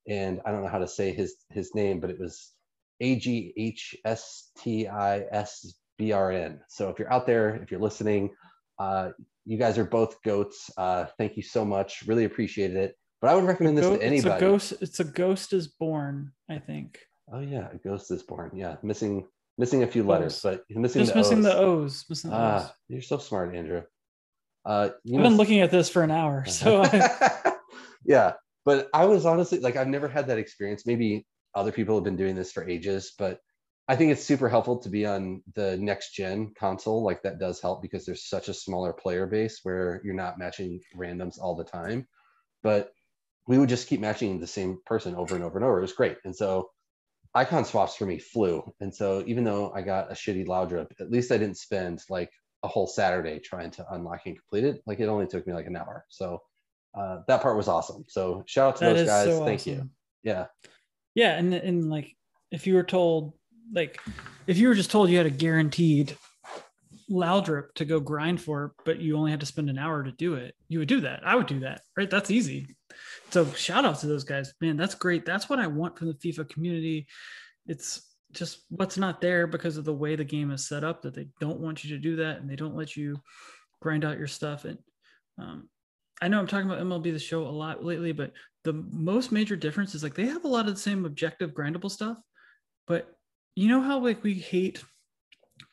And I don't know how to say his his name, but it was A G H S T I S B R N. So if you're out there, if you're listening, uh, you guys are both goats. Uh, thank you so much. Really appreciated it. But I would recommend this to anybody. It's a ghost. It's a ghost is born. I think. Oh yeah, a ghost is born. Yeah, missing missing a few letters, but missing just the missing O's. the O's. Missing the ah, O's. you're so smart, Andrew. Uh, I've know, been looking at this for an hour, so I, yeah. But I was honestly like, I've never had that experience. Maybe other people have been doing this for ages, but I think it's super helpful to be on the next gen console. Like that does help because there's such a smaller player base where you're not matching randoms all the time. But we would just keep matching the same person over and over and over. It was great. And so icon swaps for me flew. And so even though I got a shitty Laudrup, at least I didn't spend like a whole Saturday trying to unlock and complete it. Like it only took me like an hour. So uh, that part was awesome. So shout out to That those guys. so Thank awesome. you. Yeah. yeah, and and like if you were told, like if you were just told you had a guaranteed Laudrup to go grind for, but you only had to spend an hour to do it, you would do that. I would do that, right? That's easy. So shout out to those guys, man. That's great. That's what I want from the FIFA community. It's just what's not there because of the way the game is set up that they don't want you to do that and they don't let you grind out your stuff. And um, I know I'm talking about MLB the show a lot lately, but the most major difference is like they have a lot of the same objective grindable stuff, but you know how like we hate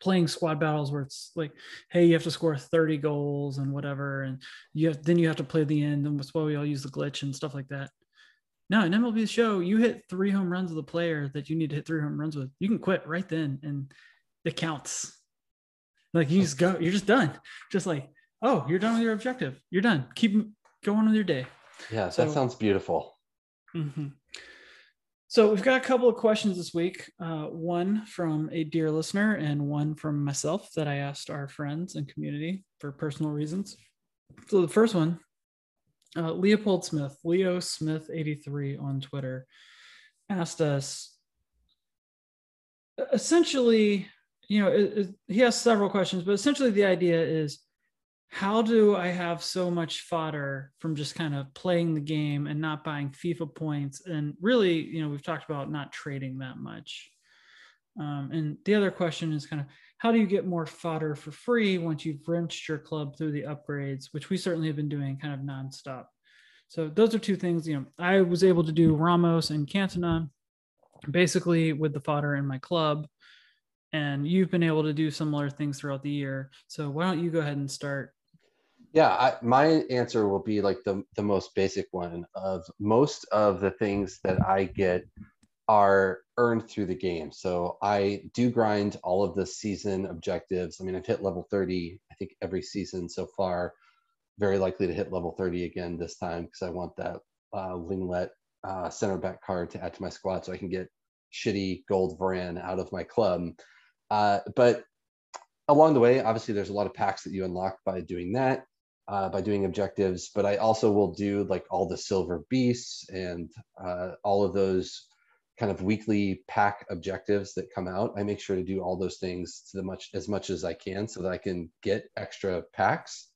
playing squad battles where it's like, hey, you have to score 30 goals and whatever, and you have then you have to play the end, and that's why we all use the glitch and stuff like that. No, in MLB show, you hit three home runs with a player that you need to hit three home runs with. You can quit right then, and it counts. Like you just go, you're just done. Just like, oh, you're done with your objective. You're done. Keep going with your day. Yeah. So- that sounds beautiful. hmm So we've got a couple of questions this week. Uh, one from a dear listener, and one from myself that I asked our friends and community for personal reasons. So the first one, uh, Leopold Smith, Leo Smith eighty three on Twitter, asked us. Essentially, you know, it, it, he has several questions, but essentially the idea is how do I have so much fodder from just kind of playing the game and not buying FIFA points? And really, you know, we've talked about not trading that much. Um, and the other question is kind of how do you get more fodder for free once you've rinsed your club through the upgrades, which we certainly have been doing kind of nonstop. So those are two things. You know, I was able to do Ramos and Cantona basically with the fodder in my club and you've been able to do similar things throughout the year. So why don't you go ahead and start yeah, I, my answer will be like the the most basic one of most of the things that I get are earned through the game. So I do grind all of the season objectives. I mean, I've hit level 30, I think every season so far. Very likely to hit level 30 again this time because I want that uh, Lenglet uh, center back card to add to my squad so I can get shitty gold Varane out of my club. Uh, but along the way, obviously, there's a lot of packs that you unlock by doing that uh, by doing objectives, but I also will do like all the silver beasts and uh, all of those kind of weekly pack objectives that come out. I make sure to do all those things to the much as much as I can so that I can get extra packs.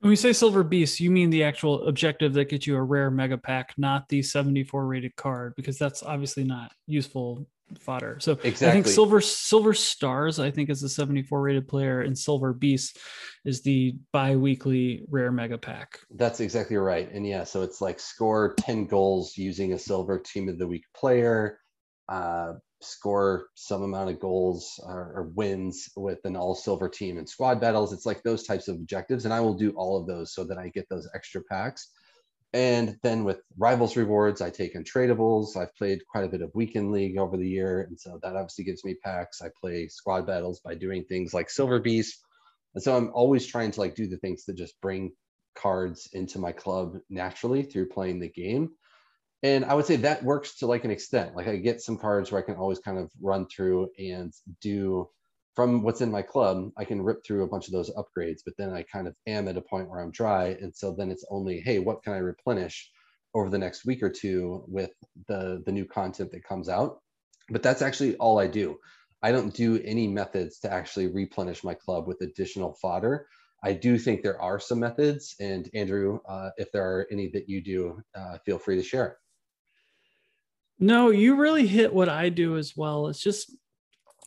When we say silver beast, you mean the actual objective that gets you a rare mega pack, not the 74 rated card, because that's obviously not useful fodder. So exactly. I think silver silver stars I think is the 74 rated player and silver beast is the bi-weekly rare mega pack. That's exactly right. And yeah, so it's like score 10 goals using a silver team of the week player, uh, score some amount of goals or, or wins with an all silver team in squad battles. It's like those types of objectives and I will do all of those so that I get those extra packs. And then with rivals rewards, I take untradables. I've played quite a bit of weekend league over the year. And so that obviously gives me packs. I play squad battles by doing things like Silver Beast. And so I'm always trying to like do the things that just bring cards into my club naturally through playing the game. And I would say that works to like an extent. Like I get some cards where I can always kind of run through and do from what's in my club, I can rip through a bunch of those upgrades, but then I kind of am at a point where I'm dry. And so then it's only, hey, what can I replenish over the next week or two with the, the new content that comes out? But that's actually all I do. I don't do any methods to actually replenish my club with additional fodder. I do think there are some methods. And Andrew, uh, if there are any that you do, uh, feel free to share. No, you really hit what I do as well. It's just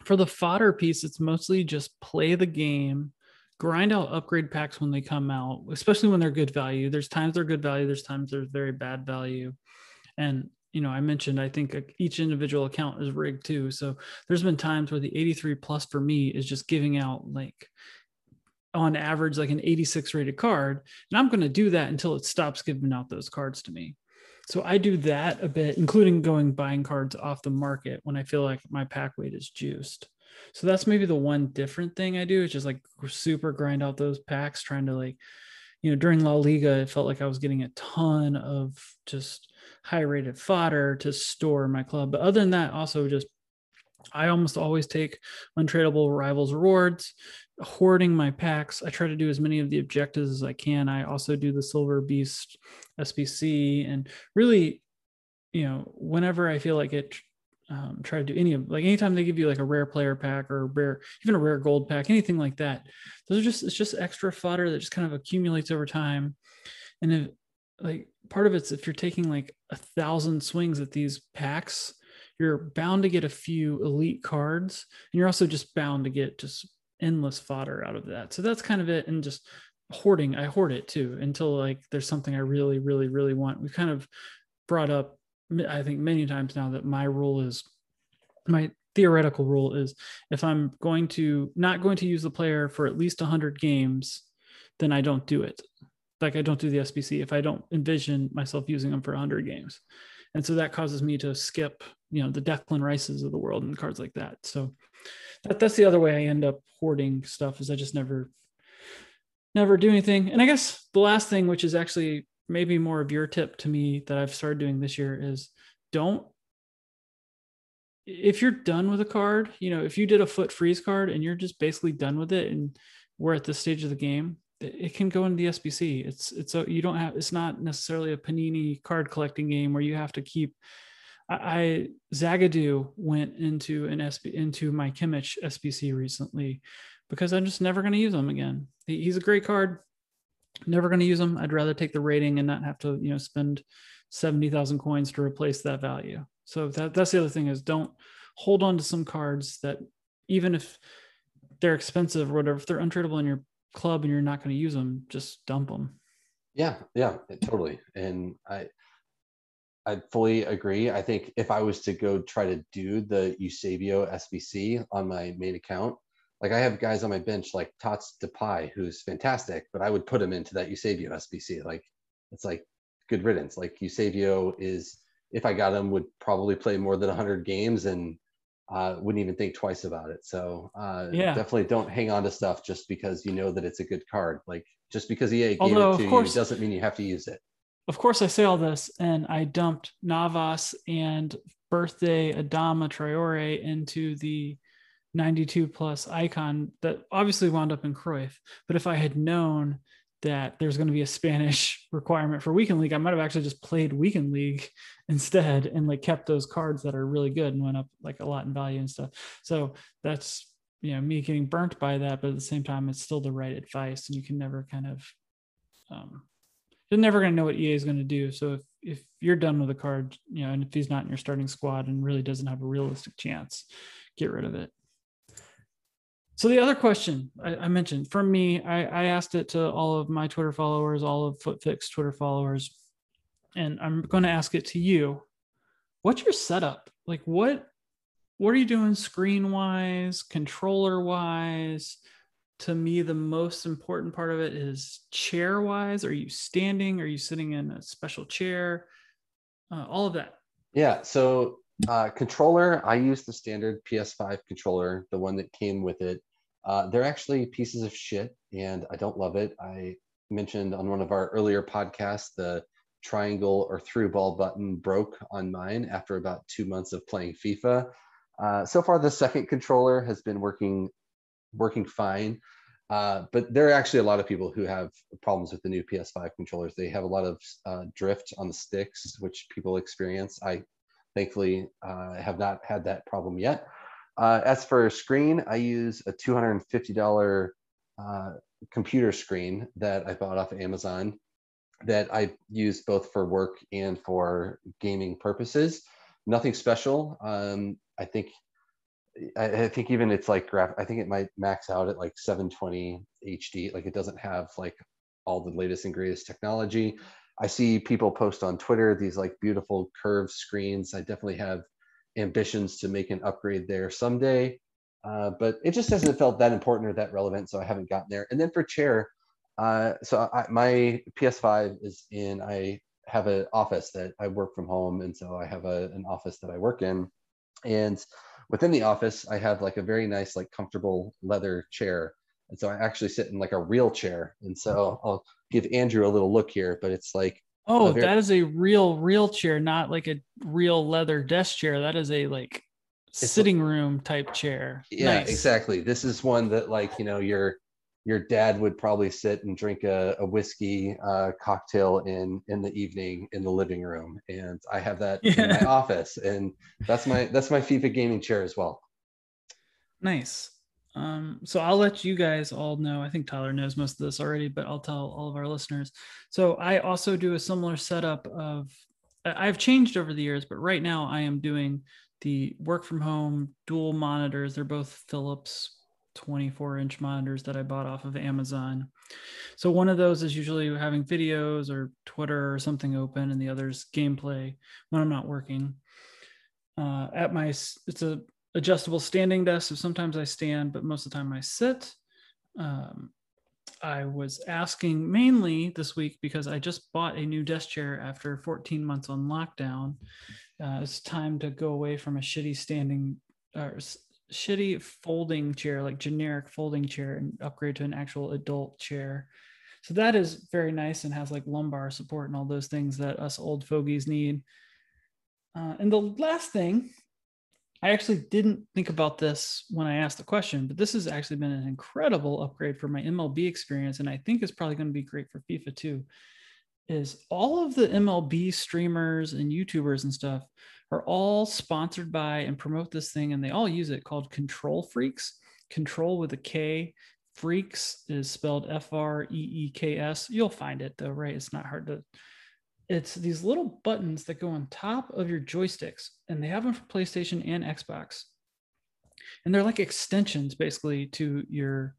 for the fodder piece, it's mostly just play the game, grind out upgrade packs when they come out, especially when they're good value. There's times they're good value, there's times they're very bad value. And you know, I mentioned I think each individual account is rigged too. So there's been times where the 83 plus for me is just giving out like on average like an 86 rated card, and I'm going to do that until it stops giving out those cards to me. So I do that a bit, including going buying cards off the market when I feel like my pack weight is juiced. So that's maybe the one different thing I do is just like super grind out those packs, trying to like, you know, during La Liga, it felt like I was getting a ton of just high rated fodder to store my club. But other than that, also just I almost always take untradable rivals rewards, hoarding my packs. I try to do as many of the objectives as I can. I also do the Silver Beast SBC and really, you know, whenever I feel like it, um, try to do any of like anytime they give you like a rare player pack or rare, even a rare gold pack, anything like that. Those are just it's just extra fodder that just kind of accumulates over time. And if like part of it's if you're taking like a thousand swings at these packs, you're bound to get a few elite cards, and you're also just bound to get just endless fodder out of that. So that's kind of it. And just hoarding, I hoard it too until like there's something I really, really, really want. We've kind of brought up, I think, many times now that my rule is my theoretical rule is if I'm going to not going to use the player for at least 100 games, then I don't do it. Like I don't do the SBC if I don't envision myself using them for 100 games. And so that causes me to skip, you know, the Declan Rices of the world and cards like that. So that, that's the other way I end up hoarding stuff is I just never never do anything. And I guess the last thing, which is actually maybe more of your tip to me that I've started doing this year is don't if you're done with a card, you know, if you did a FUT freeze card and you're just basically done with it and we're at this stage of the game, it can go into the SBC. It's it's a you don't have it's not necessarily a Panini card collecting game where you have to keep. I, I Zagadou went into an SB into my Kimmich SBC recently because I'm just never going to use him again. He, he's a great card. Never going to use him. I'd rather take the rating and not have to you know spend seventy thousand coins to replace that value. So that that's the other thing is don't hold on to some cards that even if they're expensive or whatever, if they're untradeable in your club and you're not going to use them, just dump them. Yeah, yeah, totally. And I I fully agree. I think if I was to go try to do the Eusebio SBC on my main account, like I have guys on my bench like Tots Depay, who's fantastic, but I would put him into that Eusebio SBC. Like it's like good riddance. Like Eusebio is, if I got him, would probably play more than 100 games and uh, wouldn't even think twice about it. So uh, yeah, definitely don't hang on to stuff just because you know that it's a good card. Like just because EA gave Although, it to course, you doesn't mean you have to use it. Of course, I say all this, and I dumped Navas and birthday Adama Traore into the 92 plus icon that obviously wound up in Cruyff. But if I had known that there's going to be a Spanish requirement for weekend league, I might have actually just played weekend league instead and like kept those cards that are really good and went up like a lot in value and stuff. So that's you know me getting burnt by that, but at the same time, it's still the right advice, and you can never kind of um, you're never going to know what EA is going to do. So if if you're done with a card, you know, and if he's not in your starting squad and really doesn't have a realistic chance, get rid of it. So the other question I, I mentioned from me, I, I, asked it to all of my Twitter followers, all of FUTFIX Twitter followers, and I'm going to ask it to you. What's your setup? Like what what are you doing screen wise, controller wise? To me, the most important part of it is chair wise. Are you standing? Are you sitting in a special chair? Uh, all of that. Yeah. So uh, controller, I use the standard PS5 controller, the one that came with it. Uh, they're actually pieces of shit, and I don't love it. I mentioned on one of our earlier podcasts the triangle or through ball button broke on mine after about two months of playing FIFA. Uh, so far, the second controller has been working working fine. Uh, but there are actually a lot of people who have problems with the new PS5 controllers. They have a lot of uh, drift on the sticks, which people experience. I thankfully uh, have not had that problem yet. Uh, as for screen, I use a $250 uh, computer screen that I bought off of Amazon that I use both for work and for gaming purposes. Nothing special. Um, I think I, I, think even it's like graph. I think it might max out at like 720 HD. Like it doesn't have like all the latest and greatest technology. I see people post on Twitter these like beautiful curved screens. I definitely have ambitions to make an upgrade there someday. Uh, but it just hasn't felt that important or that relevant, so I haven't gotten there. And then for chair, uh, so I, my PS5 is in. I have an office that I work from home, and so I have a, an office that I work in. And within the office, I have like a very nice, like comfortable leather chair. And so I actually sit in like a real chair. And so I'll give Andrew a little look here, but it's like Oh, very- that is a real, real chair, not like a real leather desk chair. That is a like it's sitting room type chair. Yeah, nice. exactly. This is one that like, you know, your your dad would probably sit and drink a, a whiskey uh, cocktail in in the evening in the living room. And I have that yeah. in my office. And that's my that's my FIFA gaming chair as well. Nice. Um, so I'll let you guys all know. I think Tyler knows most of this already, but I'll tell all of our listeners. So I also do a similar setup of I've changed over the years, but right now I am doing the work from home dual monitors. They're both Philips 24 inch monitors that I bought off of Amazon. So one of those is usually having videos or Twitter or something open, and the other's gameplay when I'm not working. Uh, at my, it's a adjustable standing desk. So sometimes I stand, but most of the time I sit. Um, I was asking mainly this week because I just bought a new desk chair after 14 months on lockdown. Uh, it's time to go away from a shitty standing shitty folding chair, like generic folding chair, and upgrade to an actual adult chair. So that is very nice and has like lumbar support and all those things that us old fogies need. Uh, and the last thing I actually didn't think about this when I asked the question, but this has actually been an incredible upgrade for my MLB experience. And I think it's probably going to be great for FIFA too. Is all of the MLB streamers and YouTubers and stuff are all sponsored by and promote this thing, and they all use it called Kontrol Freeks. Control with a K. Freaks is spelled F R E E K S. You'll find it though, right? It's not hard to it's these little buttons that go on top of your joysticks and they have them for playstation and xbox and they're like extensions basically to your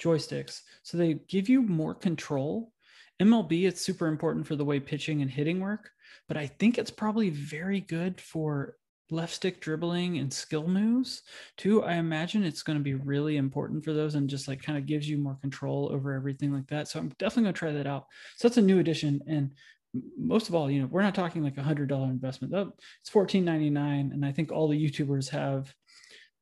joysticks so they give you more control mlb it's super important for the way pitching and hitting work but i think it's probably very good for left stick dribbling and skill moves too i imagine it's going to be really important for those and just like kind of gives you more control over everything like that so i'm definitely going to try that out so that's a new addition and most of all, you know, we're not talking like a hundred dollar investment. Oh, it's fourteen ninety nine, and I think all the YouTubers have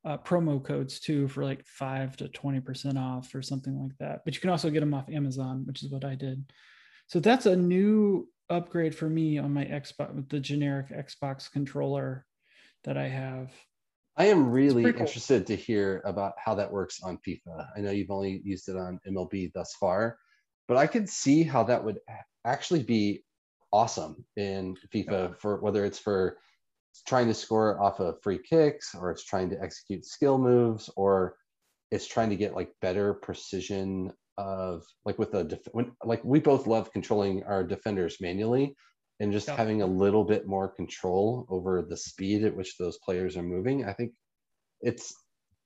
uh, promo codes too for like five to twenty percent off or something like that. But you can also get them off Amazon, which is what I did. So that's a new upgrade for me on my Xbox, the generic Xbox controller that I have. I am really cool. interested to hear about how that works on FIFA. I know you've only used it on MLB thus far, but I could see how that would actually be awesome in FIFA yeah. for whether it's for trying to score off of free kicks or it's trying to execute skill moves or it's trying to get like better precision of like with the def- when, like we both love controlling our defenders manually and just yeah. having a little bit more control over the speed at which those players are moving i think it's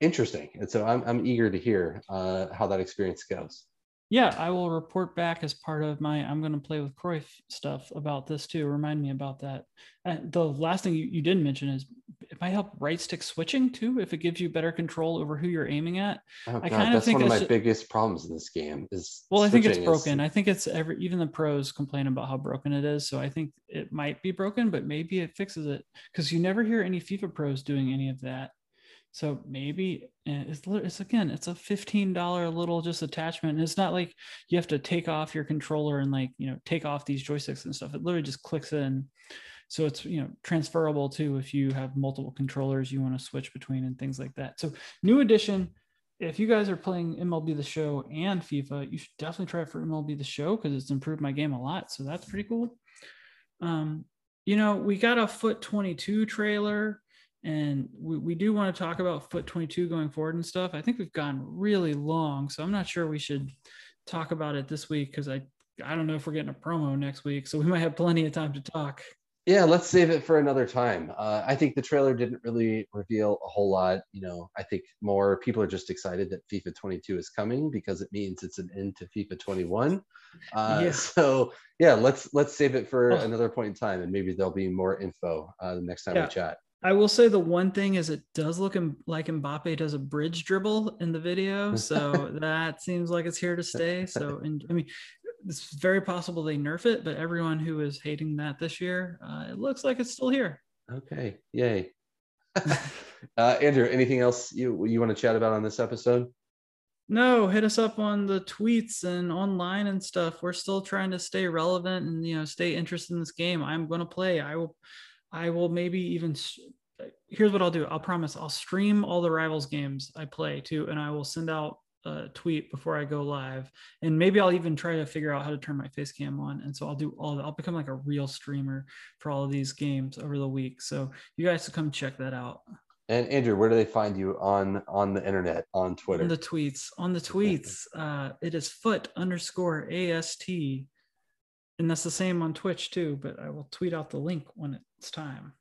interesting and so i'm, I'm eager to hear uh, how that experience goes yeah, I will report back as part of my I'm going to play with Cruyff stuff about this too. Remind me about that. And the last thing you, you didn't mention is it might help right stick switching too if it gives you better control over who you're aiming at. Oh, I kind of think that's one of my should, biggest problems in this game is. Well, I think it's broken. Is... I think it's every even the pros complain about how broken it is. So I think it might be broken, but maybe it fixes it because you never hear any FIFA pros doing any of that. So maybe eh, it's, it's again, it's a $15 little just attachment. And it's not like you have to take off your controller and like, you know, take off these joysticks and stuff. It literally just clicks in. So it's, you know, transferable too if you have multiple controllers you want to switch between and things like that. So new addition. If you guys are playing MLB the show and FIFA, you should definitely try it for MLB the show because it's improved my game a lot. So that's pretty cool. Um, you know, we got a FUT 22 trailer and we, we do want to talk about FUT 22 going forward and stuff. I think we've gone really long, so I'm not sure we should talk about it this week because I I don't know if we're getting a promo next week, so we might have plenty of time to talk. Yeah, let's save it for another time. Uh, I think the trailer didn't really reveal a whole lot. You know, I think more people are just excited that FIFA 22 is coming because it means it's an end to FIFA 21. Uh, yeah. So yeah, let's let's save it for oh. another point in time, and maybe there'll be more info uh, the next time yeah. we chat. I will say the one thing is it does look like Mbappe does a bridge dribble in the video, so that seems like it's here to stay. So, and I mean, it's very possible they nerf it, but everyone who is hating that this year, uh, it looks like it's still here. Okay, yay! uh, Andrew, anything else you you want to chat about on this episode? No, hit us up on the tweets and online and stuff. We're still trying to stay relevant and you know stay interested in this game. I'm going to play. I will I will maybe even here's what I'll do. I'll promise I'll stream all the rivals games I play too, and I will send out a tweet before I go live. And maybe I'll even try to figure out how to turn my face cam on. And so I'll do all I'll become like a real streamer for all of these games over the week. So you guys should come check that out. And Andrew, where do they find you on on the internet on Twitter? On the tweets. On the tweets. Uh, it is FUT underscore AST and that's the same on Twitch too, but I will tweet out the link when it's time.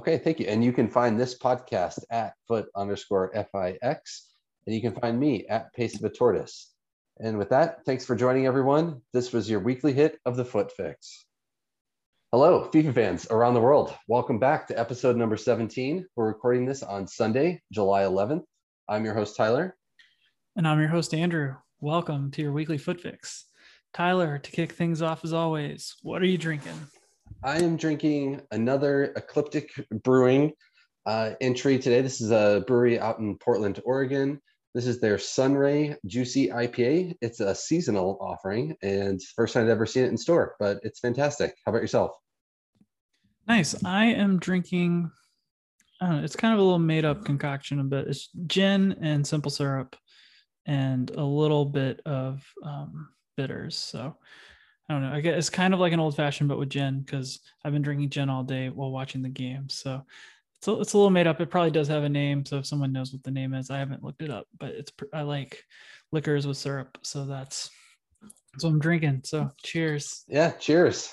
Okay, thank you. And you can find this podcast at FUT underscore FIX, and you can find me at Pace of a Tortoise. And with that, thanks for joining everyone. This was your weekly hit of the Fut Fix. Hello, FIFA fans around the world. Welcome back to episode number 17. We're recording this on Sunday, July 11th. I'm your host, Tyler. And I'm your host, Andrew. Welcome to your weekly Fut Fix. Tyler, to kick things off as always, what are you drinking? I am drinking another Ecliptic Brewing uh, entry today. This is a brewery out in Portland, Oregon. This is their Sunray Juicy IPA. It's a seasonal offering and first time I've ever seen it in store, but it's fantastic. How about yourself? Nice. I am drinking I don't know. It's kind of a little made up concoction, but it's gin and simple syrup and a little bit of um, bitters. So I don't know. I guess it's kind of like an old fashioned, but with gin because I've been drinking gin all day while watching the game. So it's a, it's a little made up. It probably does have a name. So if someone knows what the name is, I haven't looked it up, but it's I like liquors with syrup. So that's that's what I'm drinking. So cheers. Yeah, cheers.